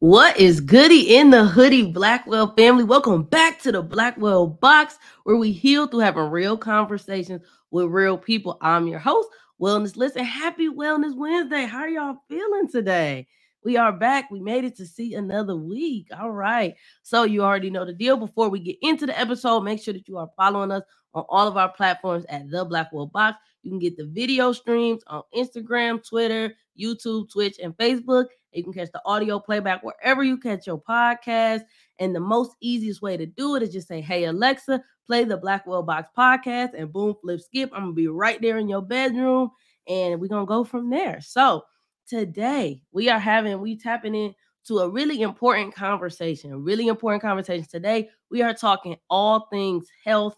What is goody in the hoodie, Blackwell family? Welcome back to the Blackwell box where we heal through having real conversations with real people. I'm your host, Wellness Liss. Happy Wellness Wednesday. How are y'all feeling today? We are back. We made it to see another week. All right. So, you already know the deal. Before we get into the episode, make sure that you are following us on all of our platforms at the Blackwell Box. You can get the video streams on Instagram, Twitter, YouTube, Twitch, and Facebook. You can catch the audio playback wherever you catch your podcast. And the most easiest way to do it is just say, Hey, Alexa, play the Blackwell Box podcast, and boom, flip, skip. I'm going to be right there in your bedroom, and we're going to go from there. So, today we are having, we tapping in to a really important conversation, really important conversation. Today, we are talking all things health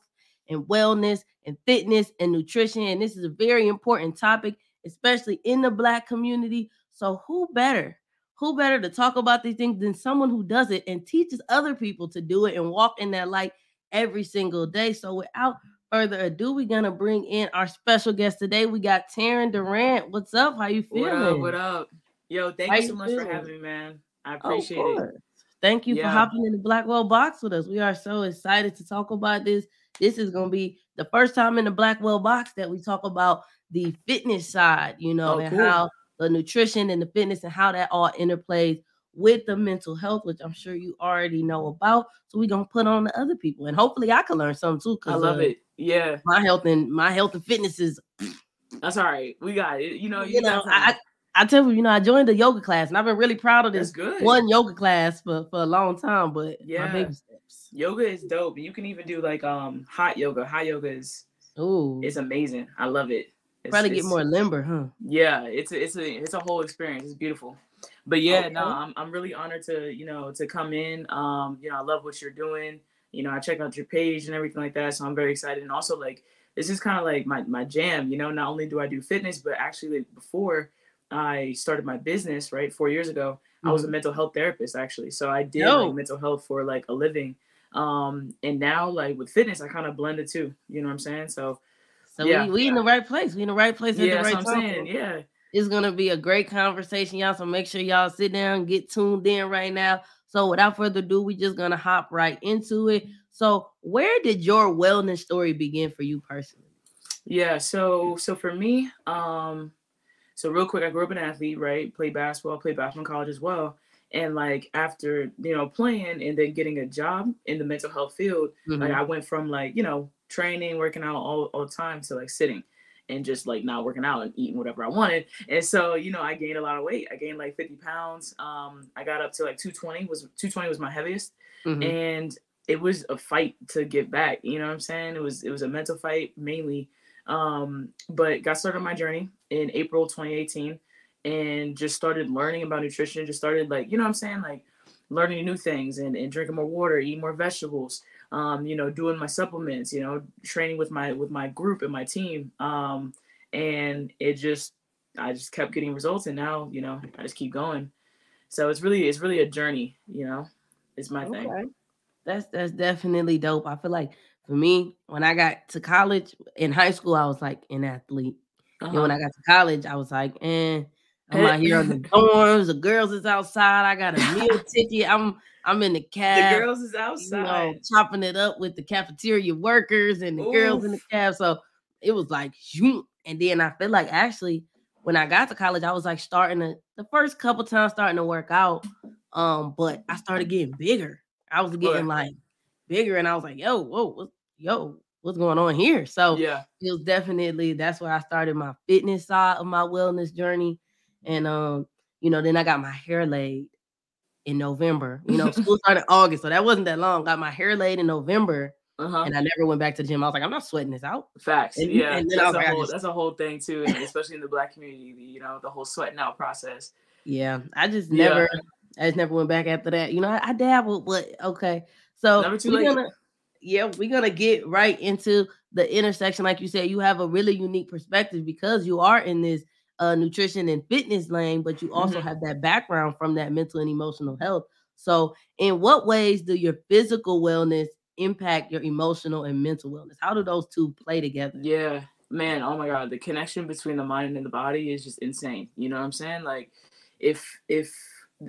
and wellness and fitness and nutrition. And this is a very important topic, especially in the Black community. So, who better? Who better to talk about these things than someone who does it and teaches other people to do it and walk in that light every single day? So, without further ado, we're gonna bring in our special guest today. We got Taryn Durant. What's up? How you feeling? What up? What up? Yo, thank How you so much feeling? for having me, man. I appreciate oh, it. Thank you yeah. for hopping in the Blackwell box with us. We are so excited to talk about this. This is going to be the first time in the Blackwell box that we talk about the fitness side, you know, oh, and cool. how the nutrition and the fitness and how that all interplays with the mental health, which I'm sure you already know about. So we're gonna put on the other people, and hopefully I can learn something too. Cause I love uh, it. Yeah, my health and my health and fitness is. That's all right. We got it. You know, you, you know, I, I tell you, you know, I joined a yoga class, and I've been really proud of this one yoga class for for a long time. But yeah, baby steps. yoga is dope. You can even do like um hot yoga. Hot yoga is oh, it's amazing. I love it. It's, Probably get more limber, huh? Yeah, it's a, it's a it's a whole experience. It's beautiful. But yeah, okay. no, I'm I'm really honored to you know to come in. Um, you know, I love what you're doing. You know, I check out your page and everything like that, so I'm very excited. And also, like, this is kind of like my my jam. You know, not only do I do fitness, but actually like, before I started my business, right, four years ago, mm-hmm. I was a mm-hmm. mental health therapist actually. So I did like, mental health for like a living. Um, and now like with fitness, I kind of blended too. You know what I'm saying? So, so yeah, we, we in the right place. We in the right place at yeah, the right I'm time. Saying. Yeah. It's gonna be a great conversation, y'all. So make sure y'all sit down, get tuned in right now. So without further ado, we just gonna hop right into it. So where did your wellness story begin for you personally? Yeah, so so for me, um, so real quick, I grew up an athlete, right? Played basketball, played basketball in college as well. And like after you know playing and then getting a job in the mental health field, mm-hmm. like I went from like you know training, working out all, all the time to like sitting and just like not working out and eating whatever I wanted. And so, you know, I gained a lot of weight. I gained like 50 pounds. Um, I got up to like 220 was 220 was my heaviest. Mm-hmm. And it was a fight to get back. You know what I'm saying? It was it was a mental fight mainly. Um, but got started on my journey in April 2018 and just started learning about nutrition. Just started like, you know what I'm saying? Like learning new things and, and drinking more water, eating more vegetables, um, you know, doing my supplements, you know, training with my with my group and my team. Um, and it just I just kept getting results and now, you know, I just keep going. So it's really it's really a journey, you know. It's my okay. thing. That's that's definitely dope. I feel like for me, when I got to college in high school, I was like an athlete. Uh-huh. And when I got to college, I was like, eh, I'm out here on the dorms. The girls is outside. I got a meal ticket. I'm I'm in the cab. The girls is outside. You know, chopping it up with the cafeteria workers and the Oof. girls in the cab. So it was like, and then I feel like actually when I got to college, I was like starting to the first couple times starting to work out. Um, but I started getting bigger. I was getting like bigger, and I was like, yo, whoa, what, yo, what's going on here? So yeah, it was definitely that's where I started my fitness side of my wellness journey. And um, you know, then I got my hair laid in November. You know, school started August, so that wasn't that long. Got my hair laid in November. Uh-huh. And I never went back to the gym. I was like, I'm not sweating this out. Facts. And, yeah. And that's, a like, whole, just... that's a whole thing too, especially in the black community, you know, the whole sweating out process. Yeah. I just never yeah. I just never went back after that. You know, I, I dabbled, but okay. So too. Gonna, yeah, we're gonna get right into the intersection. Like you said, you have a really unique perspective because you are in this uh, nutrition and fitness lane, but you also mm-hmm. have that background from that mental and emotional health. So, in what ways do your physical wellness impact your emotional and mental wellness? How do those two play together? Yeah, man. Oh my God, the connection between the mind and the body is just insane. You know what I'm saying? Like, if if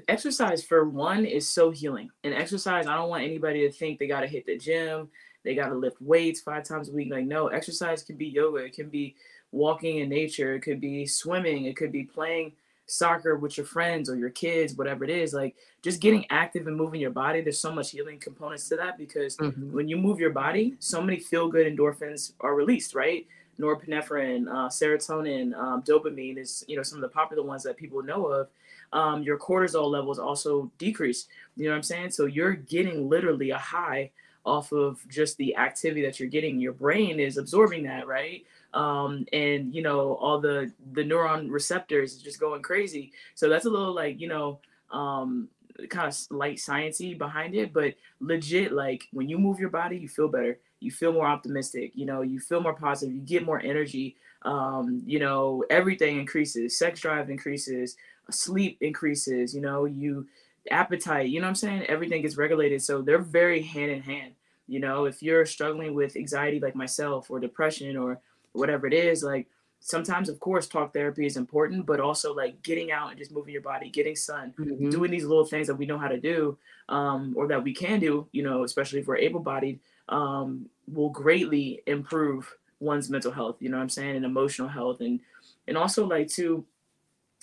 exercise for one is so healing. And exercise, I don't want anybody to think they got to hit the gym, they got to lift weights five times a week. Like, no, exercise can be yoga, it can be walking in nature, it could be swimming, it could be playing soccer with your friends or your kids, whatever it is. Like, just getting active and moving your body. There's so much healing components to that because mm-hmm. when you move your body, so many feel good endorphins are released, right? norepinephrine, uh, serotonin, um, dopamine is you know some of the popular ones that people know of. Um, your cortisol levels also decrease. You know what I'm saying? So you're getting literally a high off of just the activity that you're getting. Your brain is absorbing that, right? Um, and you know all the the neuron receptors just going crazy. So that's a little like you know um, kind of light sciency behind it, but legit like when you move your body, you feel better. You feel more optimistic you know you feel more positive you get more energy um, you know everything increases. Sex drive increases sleep increases you know you appetite you know what i'm saying? Everything gets regulated so they're very hand in hand. You know if you're struggling with anxiety like myself or depression or whatever it is like sometimes of course talk therapy is important but also like getting out and just moving your body getting sun mm-hmm. doing these little things that we know how to do um, or that we can do you know especially if we're able-bodied um, will greatly improve one's mental health you know what i'm saying and emotional health and and also like to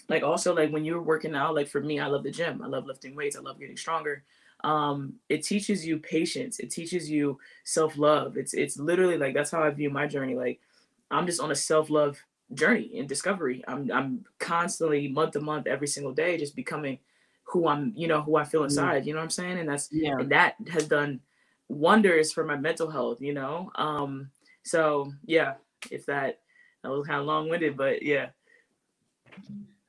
like also like when you're working out like for me i love the gym i love lifting weights i love getting stronger um it teaches you patience it teaches you self-love it's it's literally like that's how i view my journey like i'm just on a self-love journey and discovery i'm i'm constantly month to month every single day just becoming who i'm you know who i feel mm. inside you know what i'm saying and that's yeah and that has done wonders for my mental health, you know? Um, so yeah, if that that was kind of long-winded, but yeah.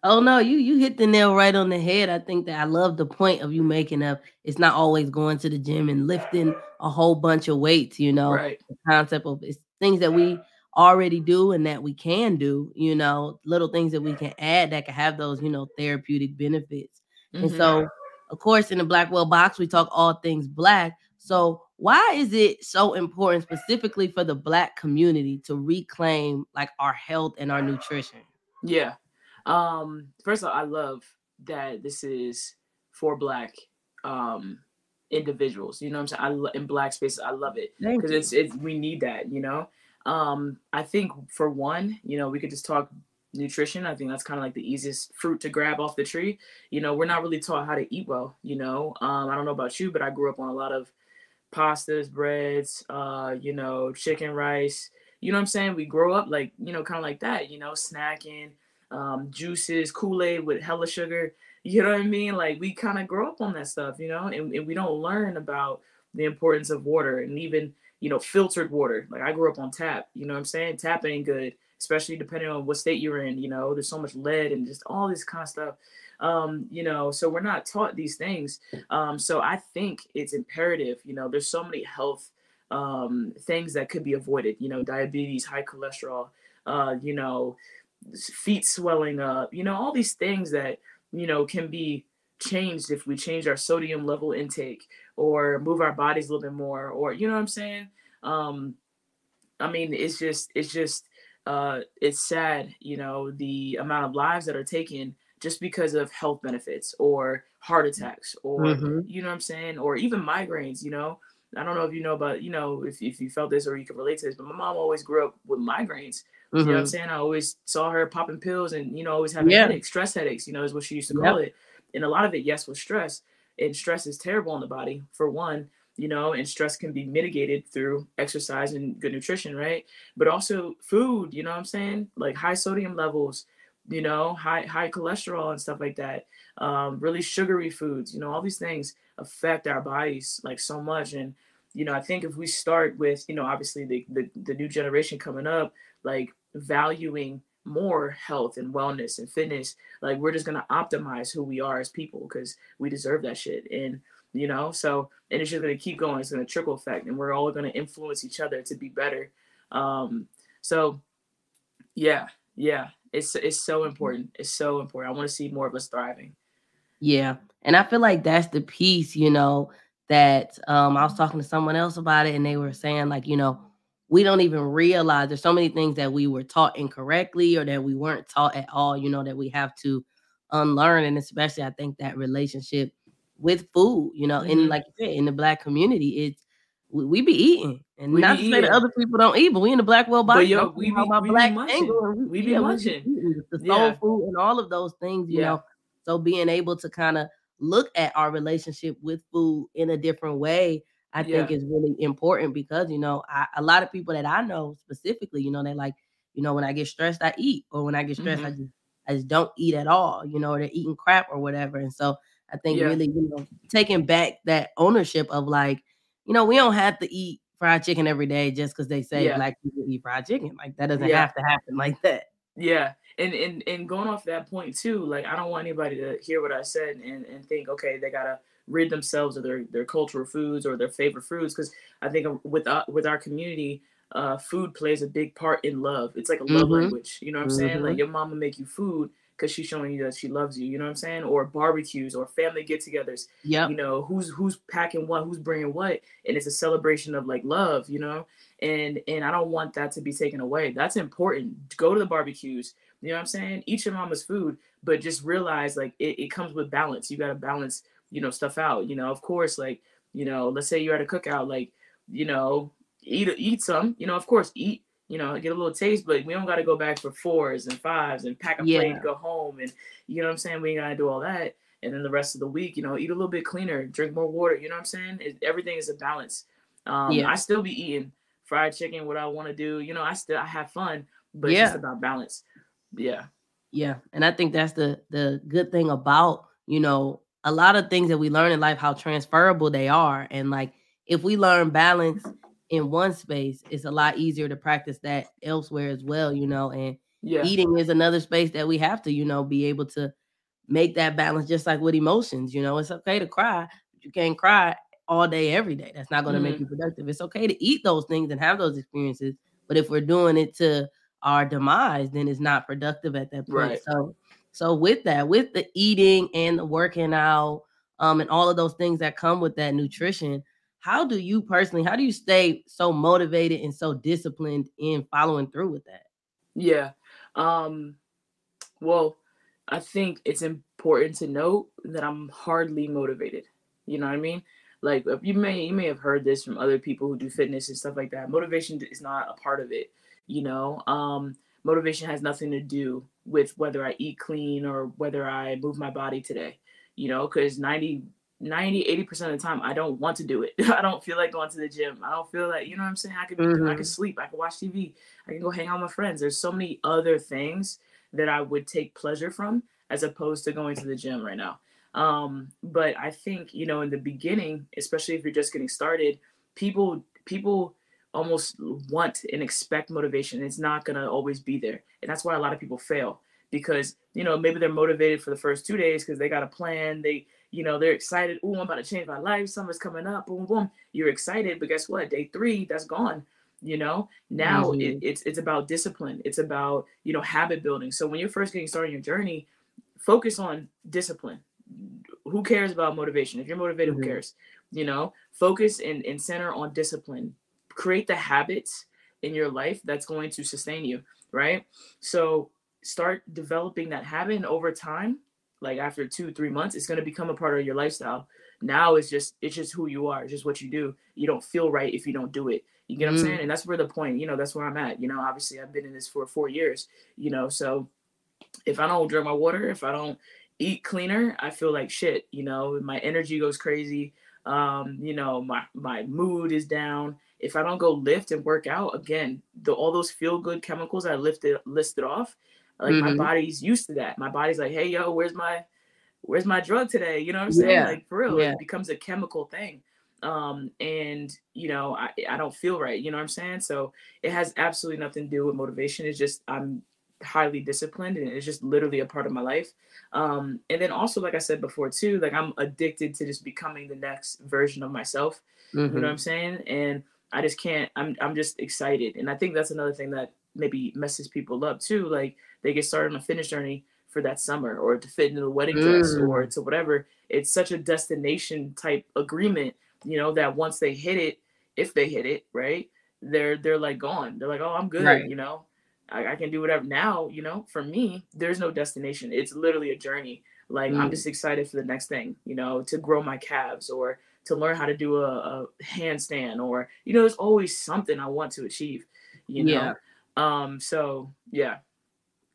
Oh no, you you hit the nail right on the head. I think that I love the point of you making up. It's not always going to the gym and lifting a whole bunch of weights, you know. Right. The concept of it's things that we already do and that we can do, you know, little things that we can add that can have those, you know, therapeutic benefits. Mm-hmm. And so, of course, in the Blackwell box, we talk all things black. So, why is it so important specifically for the black community to reclaim like our health and our nutrition? Yeah. Um, first of all, I love that this is for black um individuals. You know what I'm saying? I lo- in black spaces, I love it because it's it's we need that. You know, um, I think for one, you know, we could just talk nutrition. I think that's kind of like the easiest fruit to grab off the tree. You know, we're not really taught how to eat well. You know, um, I don't know about you, but I grew up on a lot of pastas, breads, uh, you know, chicken, rice. You know what I'm saying? We grow up like, you know, kind of like that, you know, snacking, um, juices, Kool-Aid with hella sugar. You know what I mean? Like we kind of grow up on that stuff, you know, and, and we don't learn about the importance of water and even, you know, filtered water. Like I grew up on tap, you know what I'm saying? Tap ain't good, especially depending on what state you're in, you know, there's so much lead and just all this kind of stuff um, you know, so we're not taught these things. Um, so I think it's imperative, you know, there's so many health um, things that could be avoided, you know, diabetes, high cholesterol, uh, you know, feet swelling up, you know, all these things that, you know, can be changed if we change our sodium level intake or move our bodies a little bit more, or, you know what I'm saying? Um, I mean, it's just, it's just, uh, it's sad, you know, the amount of lives that are taken just because of health benefits or heart attacks or mm-hmm. you know what I'm saying or even migraines you know I don't know if you know about you know if, if you felt this or you can relate to this but my mom always grew up with migraines mm-hmm. you know what I'm mm-hmm. saying I always saw her popping pills and you know always having yeah. headaches stress headaches you know is what she used to call yep. it and a lot of it yes was stress and stress is terrible on the body for one you know, and stress can be mitigated through exercise and good nutrition, right? But also food, you know what I'm saying? Like high sodium levels, you know, high high cholesterol and stuff like that. Um, really sugary foods, you know, all these things affect our bodies like so much. And you know, I think if we start with, you know, obviously the the, the new generation coming up, like valuing more health and wellness and fitness, like we're just gonna optimize who we are as people because we deserve that shit. And you know, so and it's just gonna keep going. It's gonna trickle effect, and we're all gonna influence each other to be better. Um, so yeah, yeah, it's it's so important. It's so important. I want to see more of us thriving. Yeah. And I feel like that's the piece, you know, that um I was talking to someone else about it and they were saying like, you know, we don't even realize there's so many things that we were taught incorrectly or that we weren't taught at all, you know, that we have to unlearn. And especially, I think that relationship with food, you know, mm-hmm. and like you said, in the black community, it's we, we be eating. And we not to say that other people don't eat, but we in the black well body. Yo, we be, my we black be angle. We, we be yeah, munching. the soul yeah. food and all of those things, you yeah. know. So being able to kind of look at our relationship with food in a different way, I yeah. think is really important because you know, I, a lot of people that I know specifically, you know, they like, you know, when I get stressed, I eat, or when I get stressed, mm-hmm. I just I just don't eat at all, you know, or they're eating crap or whatever. And so I think really, you know, taking back that ownership of like, you know, we don't have to eat fried chicken every day just because they say black people eat fried chicken. Like that doesn't have to happen like that. Yeah and and and going off that point too, like I don't want anybody to hear what I said and, and think, okay, they gotta rid themselves of their their cultural foods or their favorite foods because I think with uh, with our community, uh, food plays a big part in love. It's like a love mm-hmm. language. You know what I'm mm-hmm. saying? Like mm-hmm. your mama make you food because she's showing you that she loves you. You know what I'm saying? Or barbecues or family get-togethers. Yeah. You know who's who's packing what, who's bringing what, and it's a celebration of like love. You know, and and I don't want that to be taken away. That's important. Go to the barbecues you know what I'm saying? Eat your mama's food, but just realize like it, it comes with balance. You got to balance, you know, stuff out. You know, of course, like, you know, let's say you're at a cookout, like, you know, eat eat some, you know, of course, eat, you know, get a little taste, but we don't got to go back for fours and fives and pack a yeah. plate, go home, and you know what I'm saying? We ain't got to do all that. And then the rest of the week, you know, eat a little bit cleaner, drink more water. You know what I'm saying? It, everything is a balance. Um, yeah. I still be eating fried chicken, what I want to do. You know, I still I have fun, but yeah. it's just about balance. Yeah. Yeah. And I think that's the the good thing about, you know, a lot of things that we learn in life, how transferable they are. And like if we learn balance in one space, it's a lot easier to practice that elsewhere as well, you know. And yeah. eating is another space that we have to, you know, be able to make that balance just like with emotions. You know, it's okay to cry, but you can't cry all day, every day. That's not going to mm-hmm. make you productive. It's okay to eat those things and have those experiences. But if we're doing it to our demise, then it's not productive at that point. Right. So, so with that, with the eating and the working out, um, and all of those things that come with that nutrition, how do you personally, how do you stay so motivated and so disciplined in following through with that? Yeah. Um, well, I think it's important to note that I'm hardly motivated. You know what I mean? Like you may you may have heard this from other people who do fitness and stuff like that. Motivation is not a part of it you know um, motivation has nothing to do with whether i eat clean or whether i move my body today you know because 90 90 80% of the time i don't want to do it i don't feel like going to the gym i don't feel like you know what i'm saying i can mm-hmm. i can sleep i can watch tv i can go hang out with my friends there's so many other things that i would take pleasure from as opposed to going to the gym right now um, but i think you know in the beginning especially if you're just getting started people people almost want and expect motivation. It's not going to always be there. And that's why a lot of people fail because, you know, maybe they're motivated for the first two days because they got a plan. They, you know, they're excited. Oh, I'm about to change my life. Summer's coming up. Boom, boom. You're excited. But guess what? Day three, that's gone. You know, now mm-hmm. it, it's it's about discipline. It's about, you know, habit building. So when you're first getting started on your journey, focus on discipline. Who cares about motivation? If you're motivated, mm-hmm. who cares? You know, focus and, and center on discipline create the habits in your life that's going to sustain you, right? So start developing that habit and over time, like after two, three months, it's going to become a part of your lifestyle. Now it's just it's just who you are, it's just what you do. You don't feel right if you don't do it. You get mm. what I'm mm. saying? And that's where the point, you know, that's where I'm at. You know, obviously I've been in this for four years, you know, so if I don't drink my water, if I don't eat cleaner, I feel like shit, you know, my energy goes crazy. Um, you know, my my mood is down if I don't go lift and work out again, the all those feel good chemicals I lifted listed off, like mm-hmm. my body's used to that. My body's like, hey yo, where's my where's my drug today? You know what I'm saying? Yeah. Like for real, yeah. it becomes a chemical thing. Um, and you know, I, I don't feel right, you know what I'm saying? So it has absolutely nothing to do with motivation. It's just I'm highly disciplined and it's just literally a part of my life. Um, and then also, like I said before, too, like I'm addicted to just becoming the next version of myself. Mm-hmm. You know what mm-hmm. I'm saying? And I just can't. I'm I'm just excited, and I think that's another thing that maybe messes people up too. Like they get started on a fitness journey for that summer, or to fit into the wedding dress, mm. or to whatever. It's such a destination type agreement, you know, that once they hit it, if they hit it, right, they're they're like gone. They're like, oh, I'm good, right. you know. I, I, can do whatever now you know for me there's no destination it's literally a journey like mm. i'm just excited for the next thing you know to grow my calves or to learn how to do a, a handstand or you know there's always something i want to achieve you know yeah. um so yeah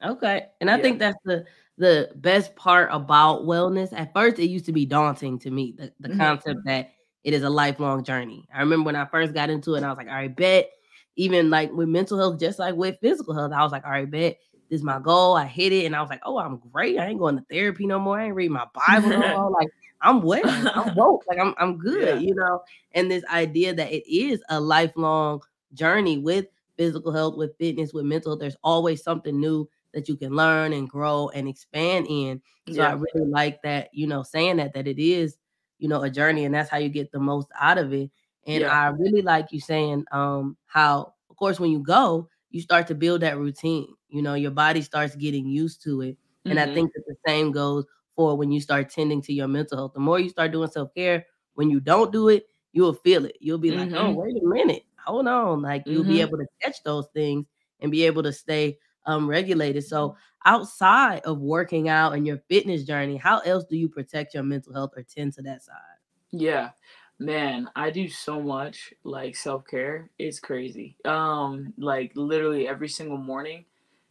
okay and i yeah. think that's the the best part about wellness at first it used to be daunting to me the, the mm-hmm. concept that it is a lifelong journey i remember when i first got into it and i was like all right bet even like with mental health just like with physical health i was like all right bet this is my goal i hit it and i was like oh i'm great i ain't going to therapy no more i ain't reading my bible no more like i'm well i'm woke like i'm, I'm good yeah. you know and this idea that it is a lifelong journey with physical health with fitness with mental health there's always something new that you can learn and grow and expand in. So yeah. I really like that, you know, saying that that it is, you know, a journey and that's how you get the most out of it. And yeah. I really like you saying um how of course when you go, you start to build that routine. You know, your body starts getting used to it. And mm-hmm. I think that the same goes for when you start tending to your mental health. The more you start doing self-care, when you don't do it, you will feel it. You'll be mm-hmm. like, oh, mm-hmm. wait a minute, hold on. Like you'll mm-hmm. be able to catch those things and be able to stay um, regulated. So outside of working out and your fitness journey, how else do you protect your mental health or tend to that side? Yeah, man, I do so much like self care. It's crazy. Um, like literally every single morning,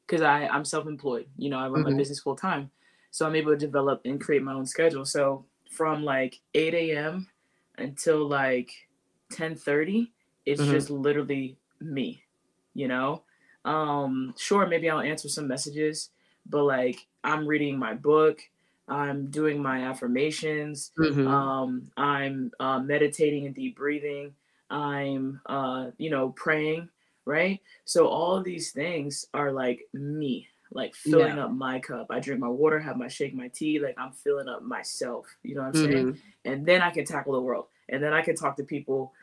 because I I'm self employed. You know, I run mm-hmm. my business full time, so I'm able to develop and create my own schedule. So from like 8 a.m. until like 10:30, it's mm-hmm. just literally me. You know, um sure maybe i'll answer some messages but like i'm reading my book i'm doing my affirmations mm-hmm. um i'm uh, meditating and deep breathing i'm uh you know praying right so all of these things are like me like filling yeah. up my cup i drink my water have my shake my tea like i'm filling up myself you know what i'm mm-hmm. saying and then i can tackle the world and then i can talk to people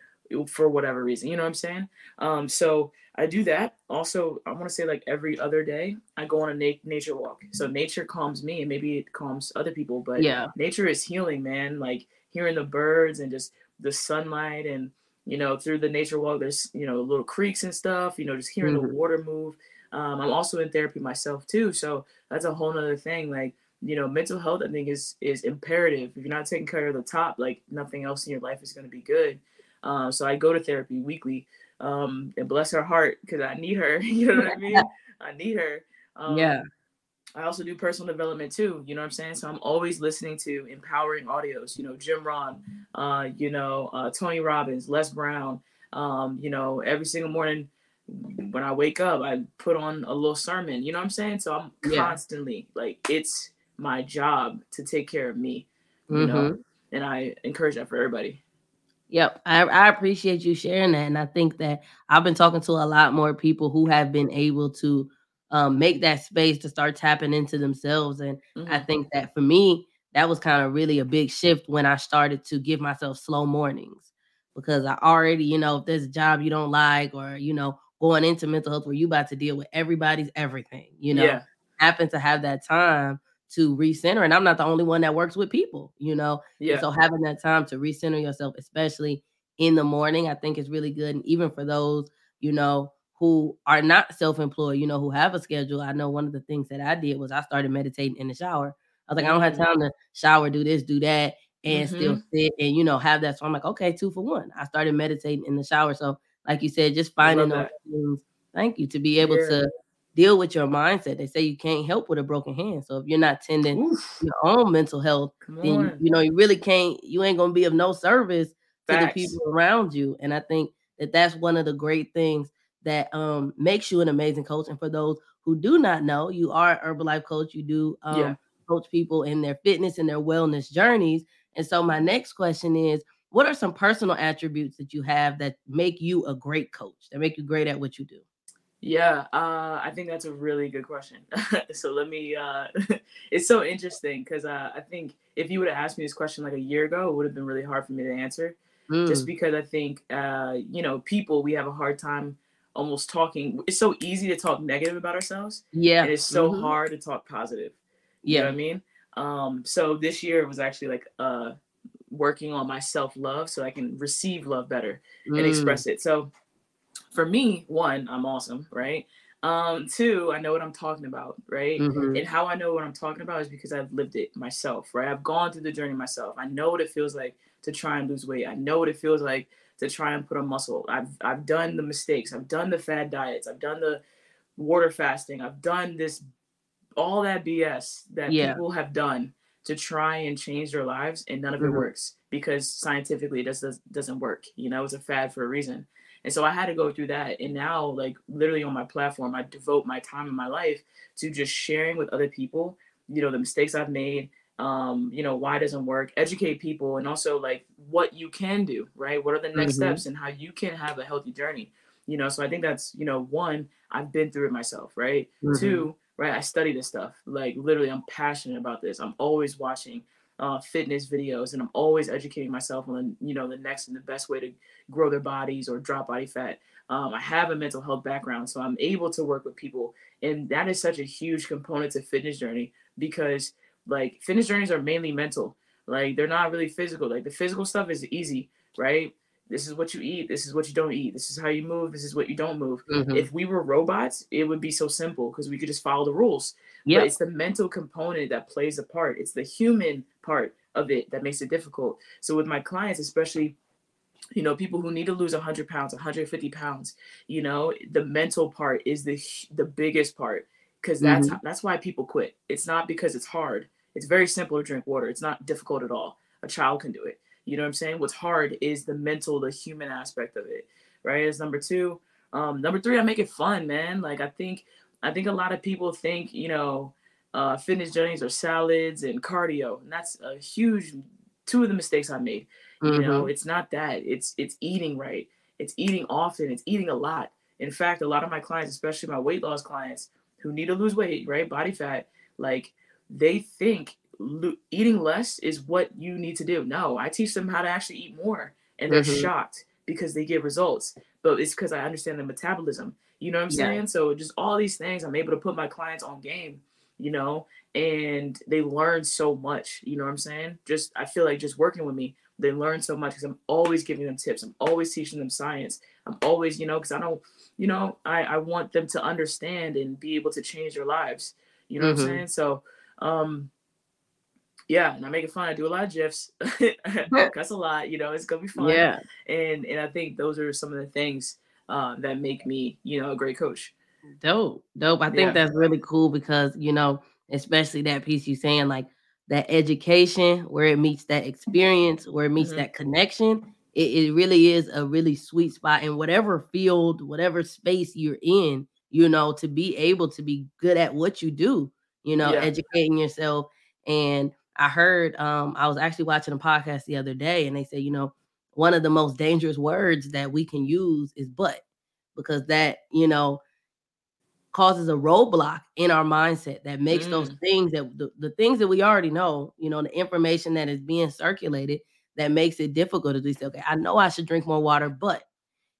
for whatever reason. You know what I'm saying? Um, so I do that. Also, I want to say like every other day, I go on a na- nature walk. So nature calms me, and maybe it calms other people. But yeah, nature is healing, man. Like hearing the birds and just the sunlight, and you know, through the nature walk, there's you know little creeks and stuff. You know, just hearing mm-hmm. the water move. Um, I'm also in therapy myself too, so that's a whole nother thing. Like you know, mental health, I think is is imperative. If you're not taking care of the top, like nothing else in your life is going to be good. Uh, so I go to therapy weekly. Um, and bless her heart because I need her. you know what I mean? I need her. Um, yeah. I also do personal development too. You know what I'm saying? So I'm always listening to empowering audios. You know, Jim Rohn, uh, you know, uh, Tony Robbins, Les Brown. Um, you know, every single morning when I wake up, I put on a little sermon. You know what I'm saying? So I'm constantly yeah. like, it's my job to take care of me. You mm-hmm. know, and I encourage that for everybody. Yep, I, I appreciate you sharing that, and I think that I've been talking to a lot more people who have been able to um, make that space to start tapping into themselves, and mm-hmm. I think that for me, that was kind of really a big shift when I started to give myself slow mornings because I already, you know, if there's a job you don't like, or you know, going into mental health where you about to deal with everybody's everything, you know, yeah. happen to have that time to recenter. And I'm not the only one that works with people, you know. Yeah. And so having that time to recenter yourself, especially in the morning, I think is really good. And even for those, you know, who are not self-employed, you know, who have a schedule. I know one of the things that I did was I started meditating in the shower. I was like, mm-hmm. I don't have mm-hmm. time to shower, do this, do that, and mm-hmm. still sit and you know have that. So I'm like, okay, two for one. I started meditating in the shower. So, like you said, just finding those things. Thank you to be able yeah. to deal with your mindset. They say you can't help with a broken hand. So if you're not tending Oof. your own mental health, Come then you, you, know you really can't. You ain't gonna be of no service Facts. to the people around you. And I think that that's one of the great things that um, makes you an amazing coach. And for those who do not know, you are an Herbalife coach. You do um, yeah. coach people in their fitness and their wellness journeys. And so my next question is. What are some personal attributes that you have that make you a great coach, that make you great at what you do? Yeah, uh, I think that's a really good question. so let me. Uh, it's so interesting because uh, I think if you would have asked me this question like a year ago, it would have been really hard for me to answer. Mm. Just because I think, uh, you know, people we have a hard time almost talking. It's so easy to talk negative about ourselves. Yeah, and it's so mm-hmm. hard to talk positive. Yeah, you know what I mean. Um, so this year was actually like uh, working on my self love so I can receive love better mm. and express it. So for me, one, I'm awesome, right? Um, two, I know what I'm talking about, right? Mhm. And how I know what I'm talking about is because I've lived it myself, right? I've gone through the journey myself. I know what it feels like to try and lose weight. I know what it feels like to try and put on muscle. I've I've done the mistakes. I've done the fad diets. I've done the water fasting. I've done this all that BS that Yeah. people have done to try and change their lives and none of it Mhm. works because scientifically it just does, doesn't work. You know, it's a fad for a reason. And so I had to go through that. And now, like literally on my platform, I devote my time in my life to just sharing with other people, you know, the mistakes I've made, um, you know, why it doesn't work, educate people, and also like what you can do, right? What are the next Mhm. steps and how you can have a healthy journey. You know, so I think that's, you know, one, I've been through it myself, right? Mhm. Two, right, I study this stuff. Like literally, I'm passionate about this. I'm always watching uh, fitness videos and I'm always educating myself on, you know, the next and the best way to grow their bodies or drop body fat. Um, I have a mental health background, so I'm able to work with people. And that is such a huge component to fitness journey because like fitness journeys are mainly mental. Like they're not really physical. Like the physical stuff is easy, right? This is what you eat. This is what you don't eat. This is how you move. This is what you don't move. Mhm. If we were robots, it would be so simple because we could just follow the rules. But it's the mental component that plays a part. It's the human part of it that makes it difficult. So with my clients, especially, you know, people who need to lose 100 pounds, 150 pounds, you know, the mental part is the the biggest part because that's that's why people quit. It's not because it's hard. It's very simple to drink water. It's not difficult at all. A child can do it. You know what I'm saying? What's hard is the mental, the human aspect of it, right? As number two. Um, number three, I make it fun, man. Like I think, I think a lot of people think, you know, uh, fitness journeys are salads and cardio, and that's a huge two of the mistakes I made. You know, Mhm. it's not that. It's it's eating right. It's eating often. It's eating a lot. In fact, a lot of my clients, especially my weight loss clients who need to lose weight, right, body fat, like they think eating less is what you need to do. No, I teach them how to actually eat more, and they're Mhm. shocked because they get results. But it's because I understand the metabolism. You know what I'm Yeah. saying? So just all these things, I'm able to put my clients on game. You know, and they learn so much. You know what I'm saying? Just I feel like just working with me, they learn so much because I'm always giving them tips. I'm always teaching them science. I'm always, you know, because I don't, you know, I I want them to understand and be able to change their lives. You know what Mhm. I'm saying? So, um, yeah, and I make it fun. I do a lot of gifs. That's a lot. You know, it's gonna be fun. Yeah. And and I think those are some of the things uh, that make me, you know, a great coach. Dope, dope. I think Yeah. that's really cool because you know, especially that piece you saying like that education where it meets that experience, where it meets Mhm. that connection. It, it really is a really sweet spot in whatever field, whatever space you're in. You know, to be able to be good at what you do. You know, Yeah. educating yourself. And I heard, um, I was actually watching a podcast the other day, and they said, you know, one of the most dangerous words that we can use is "but," because that, you know, causes a roadblock in our mindset that makes those Mm. things that the, the things that we already know, you know, the information that is being circulated that makes it difficult to. Say, okay, I know I should drink more water, but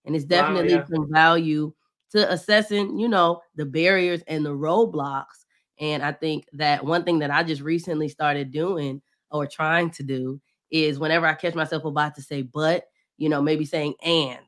and it's Wow, definitely yeah. some value to assessing, you know, the barriers and the roadblocks. And I think that one thing that I just recently started doing or trying to do is whenever I catch myself about to say but, you know, maybe saying and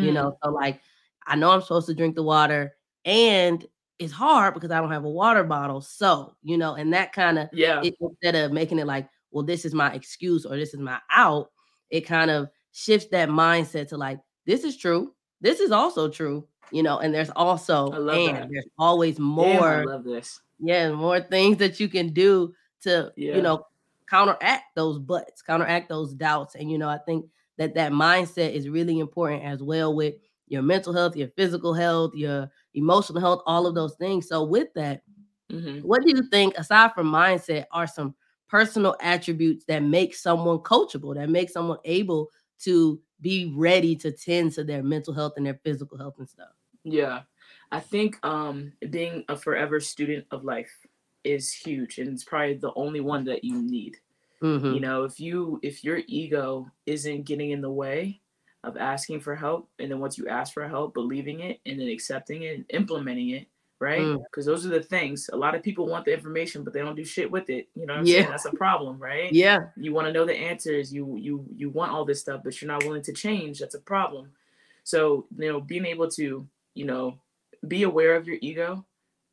you Mm. know so like i know i'm supposed to drink the water and it's hard because i don't have a water bottle so you know and that kind of Yeah. instead of making it like well this is my excuse or this is my out it kind of shifts that mindset to like this is true this is also true you know and there's also and that. there's always Damn, I more love this. Yeah, more things that you can do to, Yeah. you know, counteract those buts, counteract those doubts. And, you know, I think that that mindset is really important as well with your mental health, your physical health, your emotional health, all of those things. So, with that, hmm what do you think, aside from mindset, are some personal attributes that make someone coachable, that make someone able to be ready to tend to their mental health and their physical health and stuff? Yeah. I think um, being a forever student of life is huge, and it's probably the only one that you need. Mhm. You know, if you if your ego isn't getting in the way of asking for help, and then once you ask for help, believing it, and then accepting it and implementing it, right? Mm. Because those are the things. A lot of people want the information, but they don't do shit with it. You know what I'm Yeah. saying? That's a problem, right? Yeah. you want to know the answers you you you want all this stuff but you're not willing to change that's a problem so you know being able to you know be aware of your ego,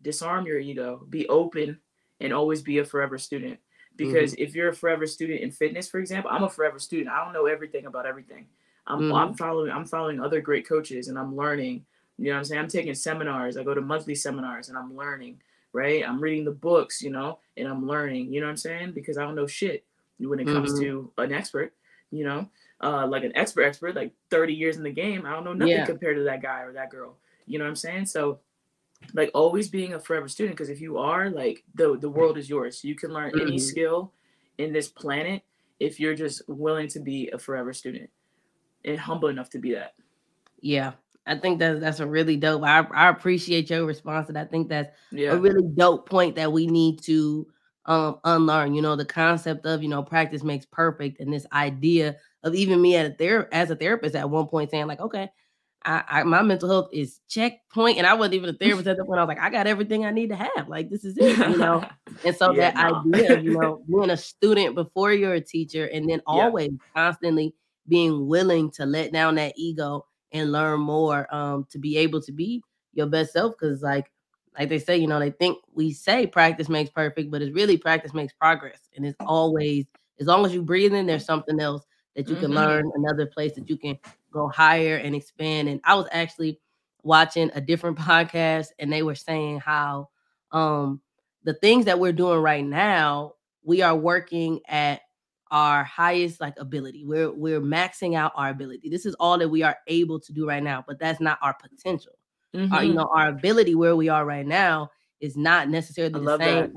disarm your ego, be open, and always be a forever student. Because mm-hmm. if you're a forever student in fitness, for example, I'm a forever student. I don't know everything about everything. I'm, mm-hmm. I'm following I'm following other great coaches and I'm learning. You know what I'm saying? I'm taking seminars. I go to monthly seminars and I'm learning, right? I'm reading the books, you know, and I'm learning, you know what I'm saying? Because I don't know shit when it comes mm-hmm. to an expert, you know, uh, like an expert expert, like 30 years in the game. I don't know nothing yeah. compared to that guy or that girl. You know what I'm saying? So like always being a forever student, because if you are like the the world is yours. You can learn mm-hmm. any skill in this planet if you're just willing to be a forever student and humble enough to be that. Yeah. I think that's that's a really dope. I, I appreciate your response, and I think that's yeah. a really dope point that we need to um unlearn. You know, the concept of you know practice makes perfect, and this idea of even me at a ther- as a therapist at one point saying like, okay, I, I, my mental health is checkpoint, and I wasn't even a therapist at the point. I was like, I got everything I need to have. Like this is it, you know. and so yeah, that no. idea, you know, being a student before you're a teacher, and then always yeah. constantly being willing to let down that ego and learn more um, to be able to be your best self. Because like like they say, you know, they think we say practice makes perfect, but it's really practice makes progress, and it's always as long as you breathe in, there's something else that you can mm-hmm. learn, another place that you can go higher and expand. And I was actually watching a different podcast, and they were saying how um, the things that we're doing right now, we are working at our highest like ability. We're we're maxing out our ability. This is all that we are able to do right now, but that's not our potential. Mm-hmm. Our, you know, our ability where we are right now is not necessarily the same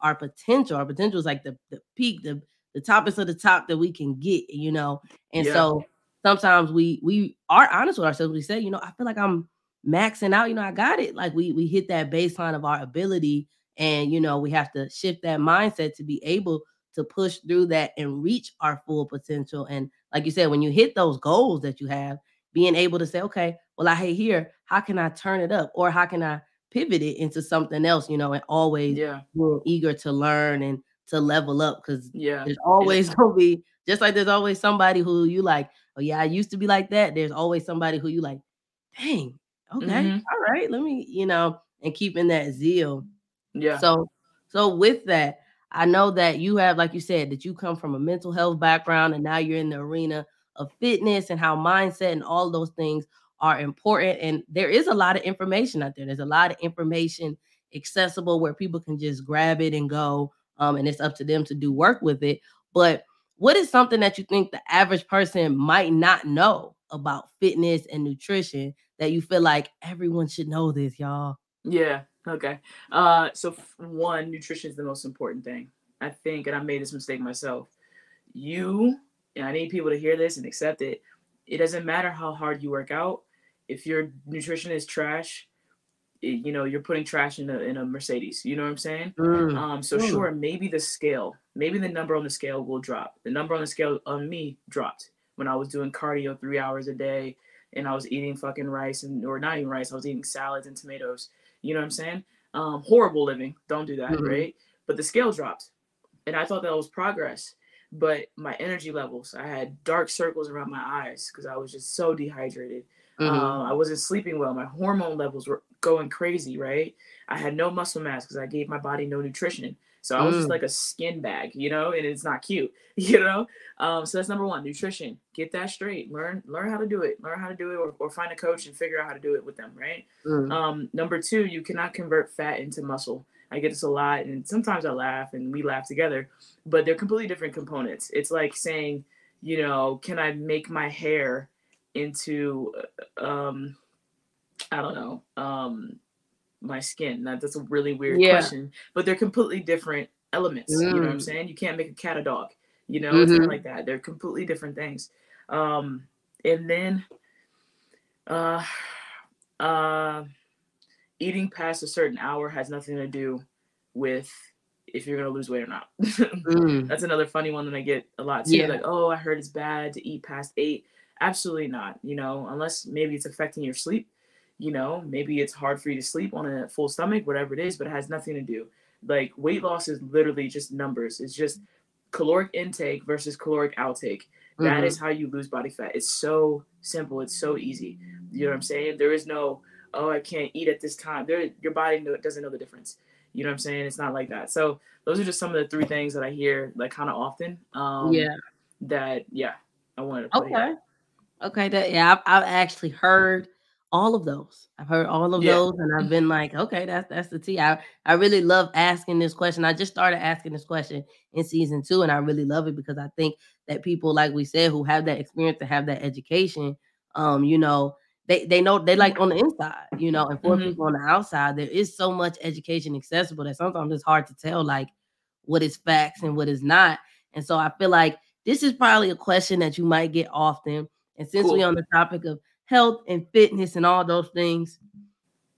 our potential. Our potential is like the, the peak, the the toppest of the top that we can get, you know. And yeah. so sometimes we we are honest with ourselves. We say, you know, I feel like I'm maxing out, you know, I got it. Like we we hit that baseline of our ability. And you know, we have to shift that mindset to be able to push through that and reach our full potential. And like you said, when you hit those goals that you have, being able to say, okay, well, I hate here. How can I turn it up? Or how can I pivot it into something else? You know, and always yeah. being eager to learn and to level up because yeah, there's always yeah. gonna be just like there's always somebody who you like, oh yeah, I used to be like that. There's always somebody who you like, dang, okay, mm-hmm. all right, let me, you know, and keeping that zeal. Yeah. So so with that, I know that you have, like you said, that you come from a mental health background and now you're in the arena of fitness and how mindset and all those things are important. And there is a lot of information out there. There's a lot of information accessible where people can just grab it and go. Um, and it's up to them to do work with it. But what is something that you think the average person might not know about fitness and nutrition that you feel like everyone should know this, y'all? Yeah. Okay. Uh, so one, nutrition is the most important thing. I think, and I made this mistake myself. You, and I need people to hear this and accept it. It doesn't matter how hard you work out. If your nutrition is trash, you know you're putting trash in a in a Mercedes. You know what I'm saying? Mm. Um. So mm. sure, maybe the scale, maybe the number on the scale will drop. The number on the scale on me dropped when I was doing cardio three hours a day, and I was eating fucking rice and or not even rice. I was eating salads and tomatoes you know what I'm saying? Um, horrible living. Don't do that, mm-hmm. right? But the scale dropped. And I thought that was progress. But my energy levels, I had dark circles around my eyes because I was just so dehydrated. Mm-hmm. Um, I wasn't sleeping well. My hormone levels were going crazy, right? I had no muscle mass because I gave my body no nutrition. So I was mm. just like a skin bag, you know, and it's not cute, you know. Um, so that's number one, nutrition. Get that straight. Learn learn how to do it. Learn how to do it, or, or find a coach and figure out how to do it with them, right? Mm. Um, number two, you cannot convert fat into muscle. I get this a lot, and sometimes I laugh and we laugh together, but they're completely different components. It's like saying, you know, can I make my hair into, uh, um, I don't know, um, my skin? That, that's a really weird yeah. question, but they're completely different elements. Mm. You know what I'm mm. saying? You can't make a cat a dog. You know, mm-hmm. like that. They're completely different things. Um, and then, uh, uh, eating past a certain hour has nothing to do with if you're gonna lose weight or not. mm. That's another funny one that I get a lot too. Yeah. Like, oh, I heard it's bad to eat past eight. Absolutely not. You know, unless maybe it's affecting your sleep you know maybe it's hard for you to sleep on a full stomach whatever it is but it has nothing to do like weight loss is literally just numbers it's just caloric intake versus caloric outtake mm-hmm. that is how you lose body fat it's so simple it's so easy you know what i'm saying there is no oh, I can't eat at this time. There, your body doesn't know the difference. You know what I'm saying? It's not like that. So those are just some of the three things that I hear like kind of often. Um, yeah. That yeah, I wanted to. okay. Here. Okay. That yeah, I've, I've actually heard all of those. I've heard all of yeah. those, and I've been like, okay, that's that's the tea. I I really love asking this question. I just started asking this question in season two, and I really love it because I think that people, like we said, who have that experience to have that education, um, you know, they they know they like on the inside, you know, and for mm-hmm. people on the outside, there is so much education accessible that sometimes it's hard to tell like what is facts and what is not. And so I feel like this is probably a question that you might get often. And since cool. we're on the topic of health and fitness and all those things.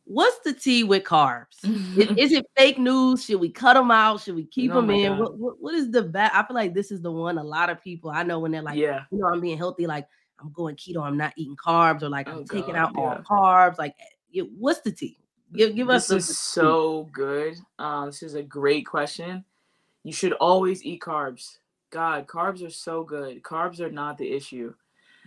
What's the tea with carbs? is, is, it fake news? Should we cut them out? Should we keep oh them in? What, what, what is the bad? I feel like this is the one a lot of people I know when they're like, yeah, you know, I'm being healthy, like I'm going keto, I'm not eating carbs, or like oh I'm God, taking out yeah. all carbs. Like, eh, what's the tea? Give, give us. This is so good. Um, this is a great question. You should always eat carbs. God, carbs are so good. Carbs are not the issue.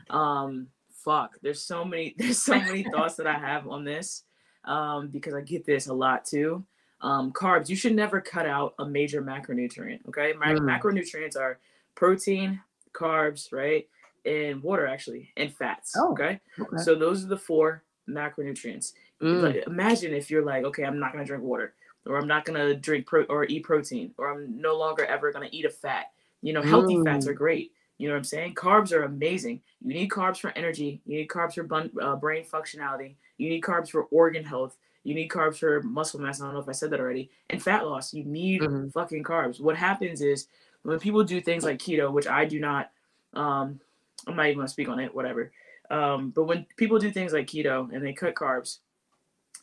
Um, fuck there's so many there's so many thoughts that i have on this um, because i get this a lot too um, carbs you should never cut out a major macronutrient okay mm. macronutrients are protein carbs right and water actually and fats oh, okay? okay so those are the four macronutrients mm. like, imagine if you're like okay i'm not going to drink water or i'm not going to drink pro- or eat protein or i'm no longer ever going to eat a fat you know healthy mm. fats are great you know what I'm saying? Carbs are amazing. You need carbs for energy. You need carbs for bun- uh, brain functionality. You need carbs for organ health. You need carbs for muscle mass. I don't know if I said that already. And fat loss. You need mm-hmm. fucking carbs. What happens is when people do things like keto, which I do not, um, I'm not even gonna speak on it, whatever. Um, but when people do things like keto and they cut carbs,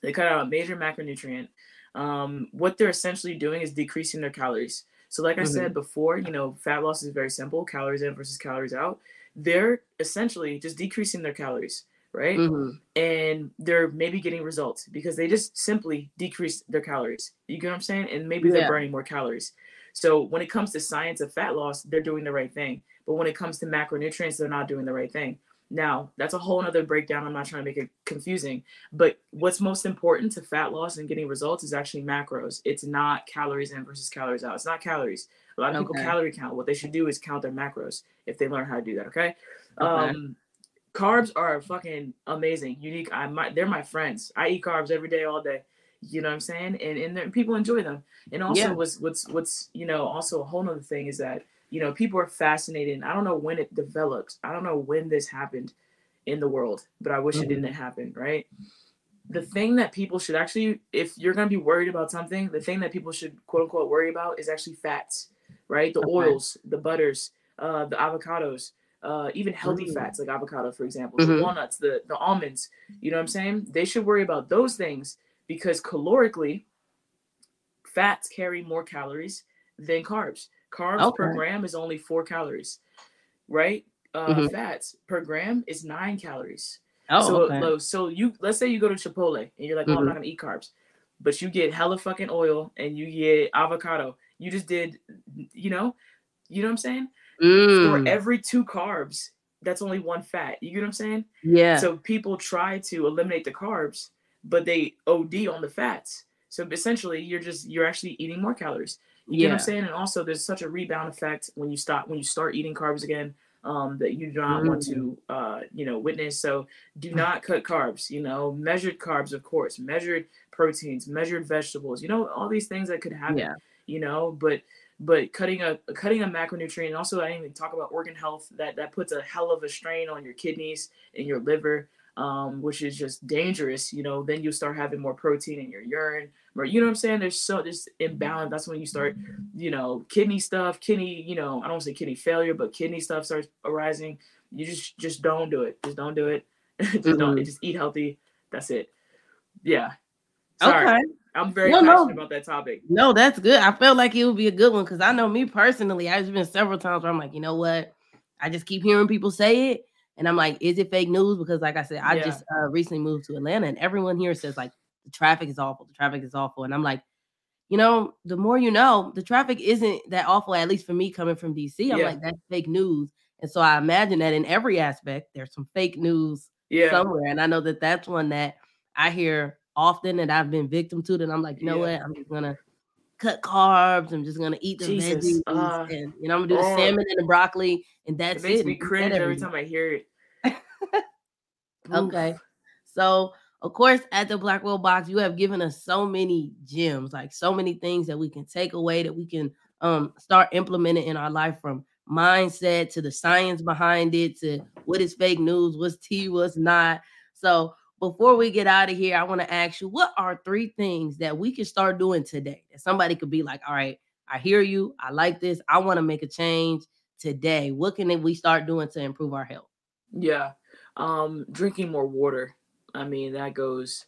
they cut out a major macronutrient. Um, what they're essentially doing is decreasing their calories. So, like mm-hmm. I said mm-hmm. before, you know, fat loss is very simple calories in versus calories out. They're essentially just decreasing their calories, right? Mm-hmm. And they're maybe getting results because they just simply decrease their calories. You get what I'm saying? And maybe yeah. they're burning more calories. So, when it comes to science of fat loss, they're doing the right thing. But when it comes to macronutrients, they're not doing the right thing. Now, that's a whole nother breakdown. I'm not trying to make it confusing, but what's most important to fat loss and getting results is actually macros. It's not calories in versus calories out. It's not calories. A lot of okay. people calorie count. What they should do is count their macros if they learn how to do that. Okay. okay. Um, carbs are fucking amazing, unique. I might, they're my friends. I eat carbs every day, all day. You know what I'm saying? And and people enjoy them. And also, yeah. what's what's what's you know also a whole other thing is that you know, people are fascinated. I don't know when it developed. I don't know when this happened in the world, but I wish mm-hmm. it didn't happen, right? The thing that people should actually, if you're going to be worried about something, the thing that people should quote unquote worry about is actually fats, right? The okay. oils, the butters, uh, the avocados, uh, even healthy mm-hmm. fats like avocado, for example, mm-hmm. the walnuts, the, the almonds, you know what I'm saying? They should worry about those things because calorically, fats carry more calories than carbs. Carbs okay. per gram is only four calories, right? Uh, mm-hmm. Fats per gram is nine calories. Oh, so, okay. so you let's say you go to Chipotle and you're like, oh, mm-hmm. I'm not gonna eat carbs, but you get hella fucking oil and you get avocado. You just did, you know, you know what I'm saying? Mm. For every two carbs, that's only one fat. You get what I'm saying? Yeah. So people try to eliminate the carbs, but they OD on the fats. So essentially, you're just you're actually eating more calories. You yeah. know what I'm saying? And also there's such a rebound effect when you stop when you start eating carbs again um, that you do not mm. want to uh, you know witness. So do not cut carbs, you know, measured carbs, of course, measured proteins, measured vegetables, you know, all these things that could happen, yeah. you know, but but cutting a cutting a macronutrient and also I didn't even talk about organ health that that puts a hell of a strain on your kidneys and your liver um, which is just dangerous. You know, then you start having more protein in your urine, or you know what I'm saying? There's so this imbalance. That's when you start, you know, kidney stuff, kidney, you know, I don't say kidney failure, but kidney stuff starts arising. You just just don't do it. Just don't do it. just mm-hmm. don't. Just eat healthy. That's it. Yeah. Sorry. Okay. I'm very no, passionate no. about that topic. No, that's good. I felt like it would be a good one because I know me personally, I've been several times where I'm like, you know what? I just keep hearing people say it and I'm like, is it fake news? Because like I said, I yeah. just uh, recently moved to Atlanta, and everyone here says like the traffic is awful. The traffic is awful, and I'm like, you know, the more you know, the traffic isn't that awful. At least for me, coming from DC, I'm yeah. like that's fake news. And so I imagine that in every aspect, there's some fake news yeah. somewhere, and I know that that's one that I hear often and I've been victim to that. I'm like, you know what? I'm just gonna cut carbs. I'm just gonna eat the Jesus. veggies, uh, and you know, I'm gonna do the oh, salmon and the broccoli, and that's it. Makes it. me cringe every time I hear it. okay, so of course, at the Blackwell Box, you have given us so many gems, like so many things that we can take away that we can um start implementing in our life from mindset to the science behind it to what is fake news, what's tea, what's not. So before we get out of here, I want to ask you what are three things that we can start doing today that somebody could be like, all right, I hear you. I like this. I want to make a change today. What can we start doing to improve our health? Yeah. Um, drinking more water. I mean, that goes,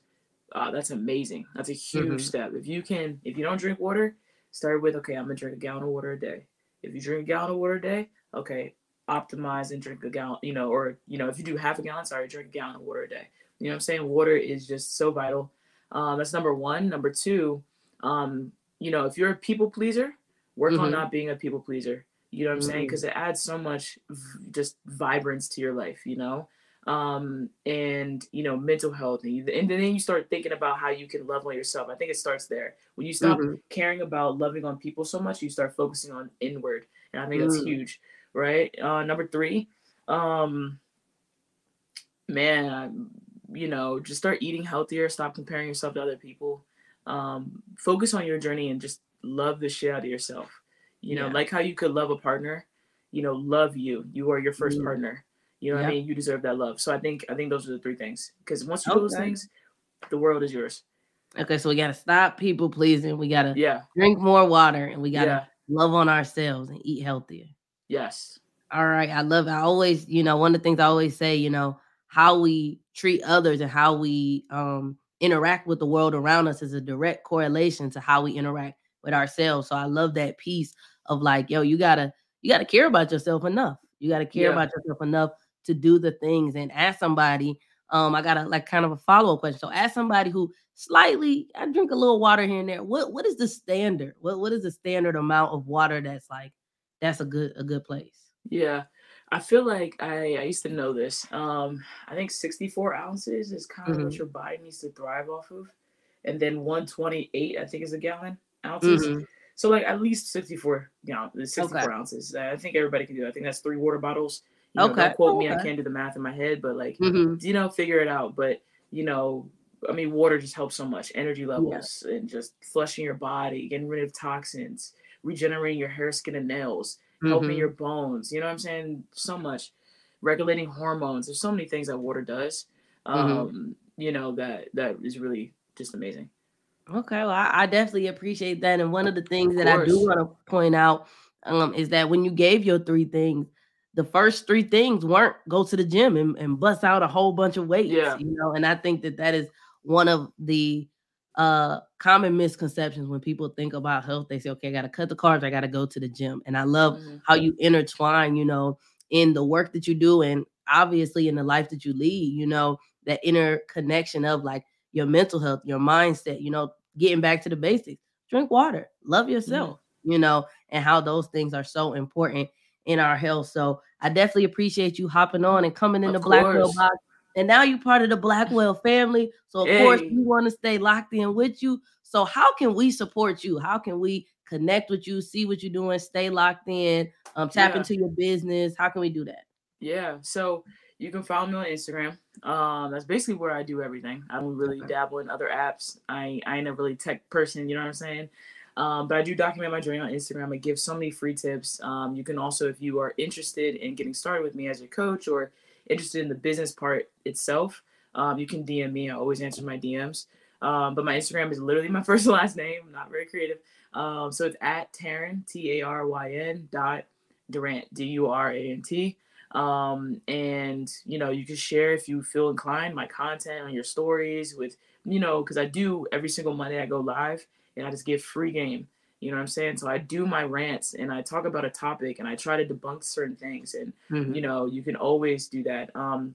uh, that's amazing. That's a huge mm-hmm. step. If you can, if you don't drink water, start with, okay, I'm going to drink a gallon of water a day. If you drink a gallon of water a day, okay, optimize and drink a gallon, you know, or, you know, if you do half a gallon, sorry, drink a gallon of water a day you know what I'm saying? Water is just so vital. Um, that's number one. Number two, um, you know, if you're a people pleaser, work mm-hmm. on not being a people pleaser. You know what I'm mm-hmm. saying? Because it adds so much v- just vibrance to your life, you know? Um, and, you know, mental health. And, you, and, then you start thinking about how you can love on yourself. I think it starts there. When you stop mm-hmm. caring about loving on people so much, you start focusing on inward. And I think that's mm. huge, right? Uh, number three, um, man, you know, just start eating healthier, stop comparing yourself to other people. Um, focus on your journey and just love the shit out of yourself. You know, yeah. like how you could love a partner, you know, love you. You are your 1st mm. partner. You know what I mean? You deserve that love. So I think I think those are the three things. Because once you okay. do those things, the world is yours. Okay, so we gotta stop people pleasing. We gotta yeah drink more water and we gotta yeah. love on ourselves and eat healthier. Yes. All right. I love. I always, you know, one of the things I always say, you know, how we treat others and how we um, interact with the world around us is a direct correlation to how we interact with ourselves. So I love that piece of like, yo, you gotta you gotta care about yourself enough. You gotta care yeah. about yourself enough to do the things and ask somebody. Um, I got a like kind of a follow up question. So ask somebody who slightly I drink a little water here and there. What what is the standard? What what is the standard amount of water that's like that's a good a good place? Yeah. I feel like I, I used to know this. Um, I think 64 ounces is kind of mm-hmm. what your body needs to thrive off of. And then 128, I think, is a gallon ounces. Mm-hmm. So like at least 64 you know 64 okay. ounces. I think everybody can do. It. I think that's three water bottles. You know, okay. Don't quote okay. me. I can't do the math in my head, but like mm-hmm. you know, figure it out. But you know, I mean, water just helps so much. Energy levels yeah. and just flushing your body, getting rid of toxins, regenerating your hair, skin, and nails mm-hmm. helping your bones. You know what I'm saying? So much regulating hormones. There's so many things that water does. Mm-hmm. Um, mm-hmm. you know, that that is really just amazing. Okay, well, I, I definitely appreciate that. And one of the things of that I do want to point out um, is that when you gave your three things, the first three things weren't go to the gym and, and bust out a whole bunch of weights. Yeah. You know, and I think that that is one of the uh common misconceptions when people think about health they say okay i gotta cut the carbs i gotta go to the gym and i love mm-hmm. how you intertwine you know in the work that you do and obviously in the life that you lead you know that interconnection of like your mental health your mindset you know getting back to the basics drink water love yourself mm-hmm. you know and how those things are so important in our health so i definitely appreciate you hopping on and coming in of the blackwell box and now you're part of the Blackwell family. So of hey. course we want to stay locked in with you. So how can we support you? How can we connect with you, see what you're doing, stay locked in, um, tap yeah. into your business? How can we do that? Yeah. So you can follow me on Instagram. Um, that's basically where I do everything. I don't really dabble in other apps. I I ain't a really tech person, you know what I'm saying? Um, but I do document my journey on Instagram. I give so many free tips. Um, you can also, if you are interested in getting started with me as your coach or interested in the business part itself, um, you can DM me. I always answer my DMs. Um, but my Instagram is literally my first and last name. I'm not very creative. Um, so it's at Taryn T A R Y N dot Durant D U R A N T. Um, and you know you can share if you feel inclined my content on your stories with you know because I do every single Monday I go live and I just give free game. You know what I'm saying? So I do my rants and I talk about a topic and I try to debunk certain things. And mm-hmm. you know, you can always do that. Um,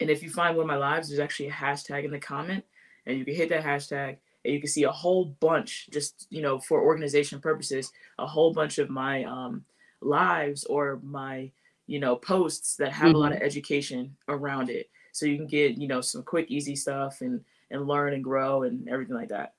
and if you find one of my lives, there's actually a hashtag in the comment, and you can hit that hashtag and you can see a whole bunch, just you know, for organization purposes, a whole bunch of my um, lives or my you know posts that have mm-hmm. a lot of mm-hmm. education around it. So you can get you know some quick, easy stuff and and learn and grow and everything like that.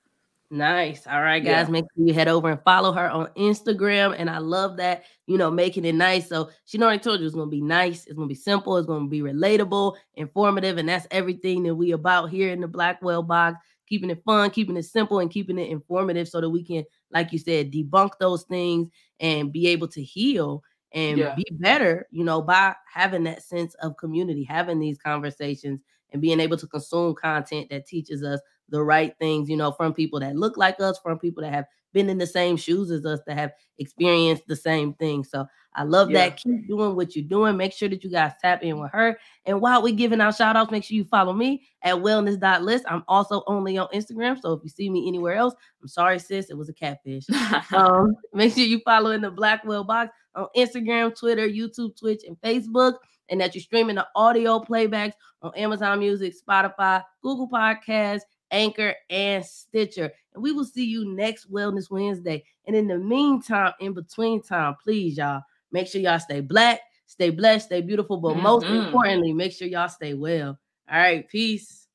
Nice. All right, guys. Yeah. Make sure you head over and follow her on Instagram. And I love that, you know, making it nice. So she already told you it's gonna be nice, it's gonna be simple, it's gonna be relatable, informative, and that's everything that we about here in the Blackwell box, keeping it fun, keeping it simple, and keeping it informative so that we can, like you said, debunk those things and be able to heal and yeah. be better, you know, by having that sense of community, having these conversations and being able to consume content that teaches us the right things, you know, from people that look like us, from people that have been in the same shoes as us, that have experienced the same thing. So I love yeah. that. Keep doing what you're doing. Make sure that you guys tap in with her. And while we're giving out shout outs, make sure you follow me at wellness.liss. I'm also only on Instagram. So if you see me anywhere else, I'm sorry, sis, it was a catfish. um, make sure you follow in the Blackwell box on Instagram, Twitter, YouTube, Twitch, and Facebook and that you're streaming the audio playbacks on Amazon Music, Spotify, Google Podcasts, Anchor, and Stitcher. And we will see you next Wellness Wednesday. And in the meantime, in between time, please, y'all, make sure y'all stay black, stay blessed, stay beautiful, but mm-hmm. most importantly, make sure y'all stay well. All right, peace.